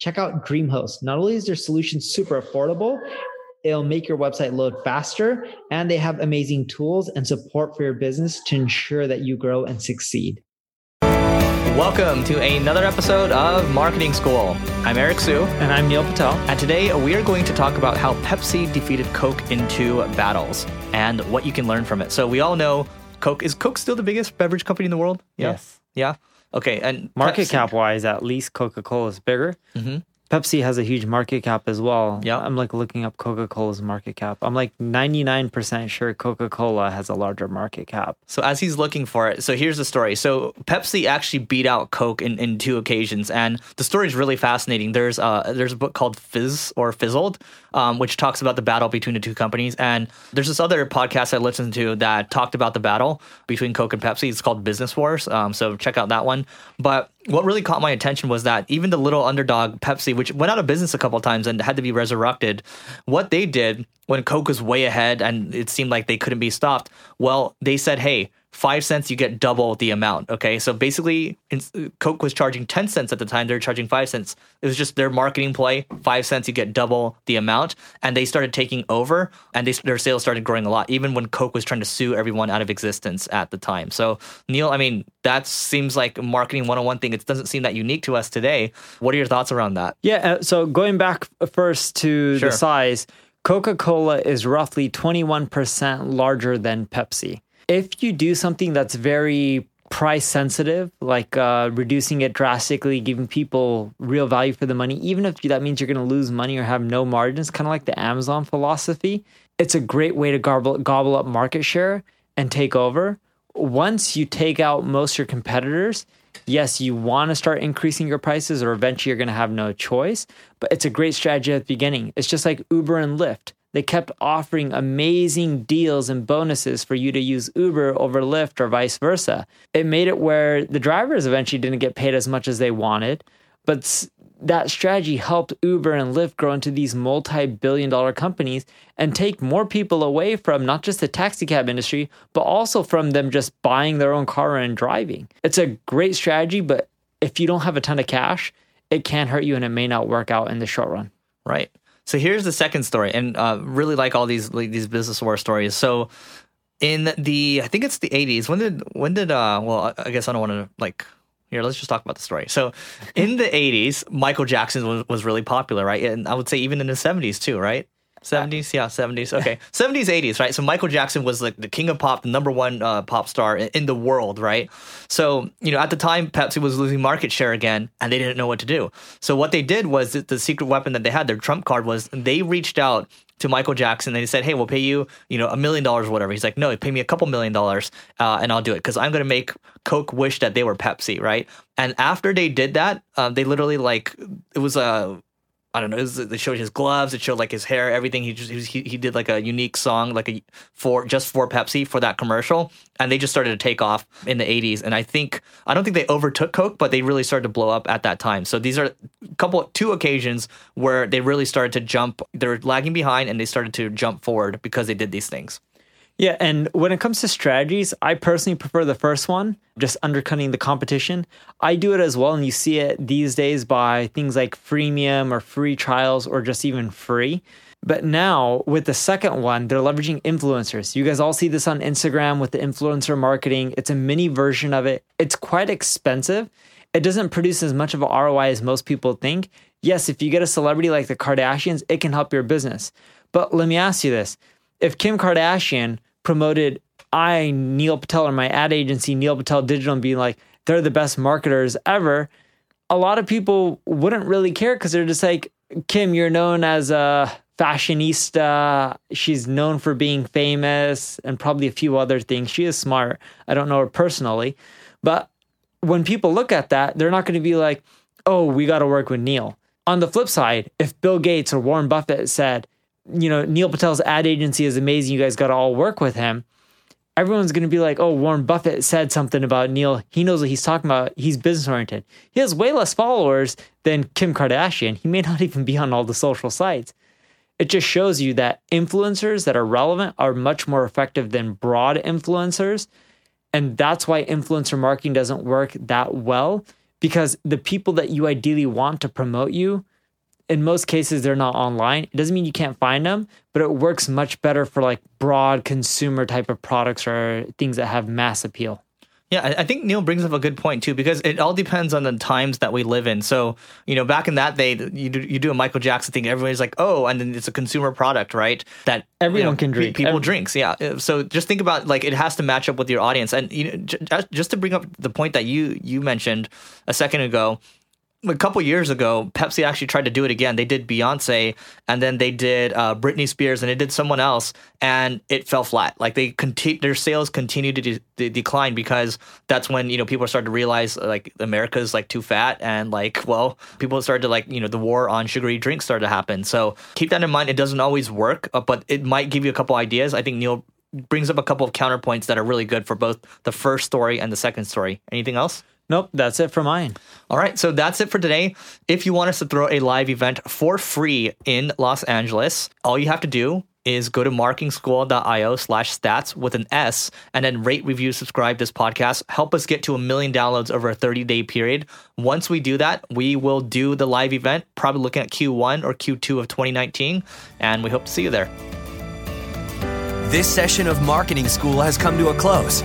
Check out DreamHost. Not only is their solution super affordable, it'll make your website load faster, and they have amazing tools and support for your business to ensure that you grow and succeed. Welcome to another episode of Marketing School. I'm Eric Siu. And I'm Neil Patel. And today we are going to talk about how Pepsi defeated Coke in two battles and what you can learn from it. So we all know Coke is Coke still the biggest beverage company in the world? Yeah. Yes. Yeah. Okay. And market Pepsi. cap wise, at least Coca Cola is bigger. Mm-hmm. Pepsi has a huge market cap as well. Yeah. I'm like looking up Coca Cola's market cap. I'm like 99% sure Coca Cola has a larger market cap. So, as he's looking for it, so here's the story. So, Pepsi actually beat out Coke in, in two occasions. And the story is really fascinating. There's, uh, there's a book called Fizz or Fizzled, um, which talks about the battle between the two companies. And there's this other podcast I listened to that talked about the battle between Coke and Pepsi. It's called Business Wars. Um, so, check out that one. But what really caught my attention was that even the little underdog Pepsi, which went out of business a couple times and had to be resurrected, what they did when Coke was way ahead and it seemed like they couldn't be stopped, well, they said, hey, five cents, you get double the amount. Okay. So basically, Coke was charging 10 cents at the time. They're charging five cents. It was just their marketing play. Five cents, you get double the amount. And they started taking over and they, their sales started growing a lot, even when Coke was trying to sue everyone out of existence at the time. So, Neil, I mean, that seems like a marketing 101 thing. It doesn't seem that unique to us today. What are your thoughts around that? Yeah. Uh, so going back first to sure. the size, Coca Cola is roughly 21% larger than Pepsi if you do something that's very price sensitive, like uh, reducing it drastically, giving people real value for the money, even if that means you're going to lose money or have no margins, kind of like the Amazon philosophy, it's a great way to gobble, gobble up market share and take over. Once you take out most of your competitors, yes, you want to start increasing your prices, or eventually you're going to have no choice. But it's a great strategy at the beginning. It's just like Uber and Lyft. They kept offering amazing deals and bonuses for you to use Uber over Lyft or vice versa. It made it where the drivers eventually didn't get paid as much as they wanted, but that strategy helped Uber and Lyft grow into these multi billion dollar companies and take more people away from not just the taxi cab industry, but also from them just buying their own car and driving. It's a great strategy, but if you don't have a ton of cash, it can hurt you and it may not work out in the short run. Right. So here's the second story, and uh, really like all these like, these business war stories. So in the I think it's the 80s. When did when did uh well I guess I don't want to like here let's just talk about the story. So in the 80s, Michael Jackson was, was really popular, right? And I would say even in the 70s too, right? 70s, yeah, 70s. Okay, 70s, 80s, right? So Michael Jackson was like the king of pop, the number one uh, pop star in, the world, right? So you know, at the time, Pepsi was losing market share again, and they didn't know what to do. So what they did was the secret weapon that they had, their trump card, was they reached out to Michael Jackson. And they said, "Hey, we'll pay you, you know, a million dollars or whatever." He's like, "No, pay me a couple million dollars, uh, and I'll do it because I'm going to make Coke wish that they were Pepsi, right?" And after they did that, uh, they literally like it was a I don't know. They showed his gloves. It showed like his hair, everything. He just he, he did like a unique song, like a for just for Pepsi for that commercial, and they just started to take off in the '80s. And I think I don't think they overtook Coke, but they really started to blow up at that time. So these are a couple two occasions where they really started to jump. They're lagging behind, and they started to jump forward because they did these things. Yeah, and when it comes to strategies, I personally prefer the first one, just undercutting the competition. I do it as well, and you see it these days by things like freemium or free trials or just even free. But now with the second one, they're leveraging influencers. You guys all see this on Instagram with the influencer marketing. It's a mini version of it. It's quite expensive. It doesn't produce as much of an ROI as most people think. Yes, if you get a celebrity like the Kardashians, it can help your business. But let me ask you this if Kim Kardashian promoted I, Neil Patel, or my ad agency, Neil Patel Digital, and being like, they're the best marketers ever, a lot of people wouldn't really care because they're just like, Kim, you're known as a fashionista. She's known for being famous and probably a few other things. She is smart. I don't know her personally. But when people look at that, they're not going to be like, oh, we got to work with Neil On the flip side, if Bill Gates or Warren Buffett said, you know, Neil Patel's ad agency is amazing, you guys got to all work with him, everyone's going to be like, oh, Warren Buffett said something about Neil. He knows what he's talking about. He's business oriented. He has way less followers than Kim Kardashian. He may not even be on all the social sites. It just shows you that influencers that are relevant are much more effective than broad influencers. And that's why influencer marketing doesn't work that well because the people that you ideally want to promote you in most cases they're not online it doesn't mean you can't find them but it works much better for like broad consumer type of products or things that have mass appeal yeah, I think Neil brings up a good point too, because it all depends on the times that we live in. So, you know, back in that day, you do, you do a Michael Jackson thing, everybody's like, oh, and then it's a consumer product, right? That everyone you know, can drink. People Every- drinks, yeah. Uh, so just think about like it has to match up with your audience, and you know, just to bring up the point that you you mentioned a second ago, a couple years ago, Pepsi actually tried to do it again. They did Beyonce, and then they did uh, Britney Spears, and they did someone else, and it fell flat. Like they conti- their sales continued to de- de- decline because that's when you know people started to realize like America's like too fat, and like well, people started to like you know the war on sugary drinks started to happen. So keep that in mind. It doesn't always work, uh, but it might give you a couple ideas. I think Neil brings up a couple of counterpoints that are really good for both the first story and the second story. Anything else? Nope, that's it for mine. All right, so that's it for today. If you want us to throw a live event for free in Los Angeles, all you have to do is go to marketingschool.io slash stats with an S and then rate, review, subscribe this podcast. Help us get to a million downloads over a 30 day period. Once we do that, we will do the live event, probably looking at Q1 or Q2 of 2019, and we hope to see you there. This session of Marketing School has come to a close.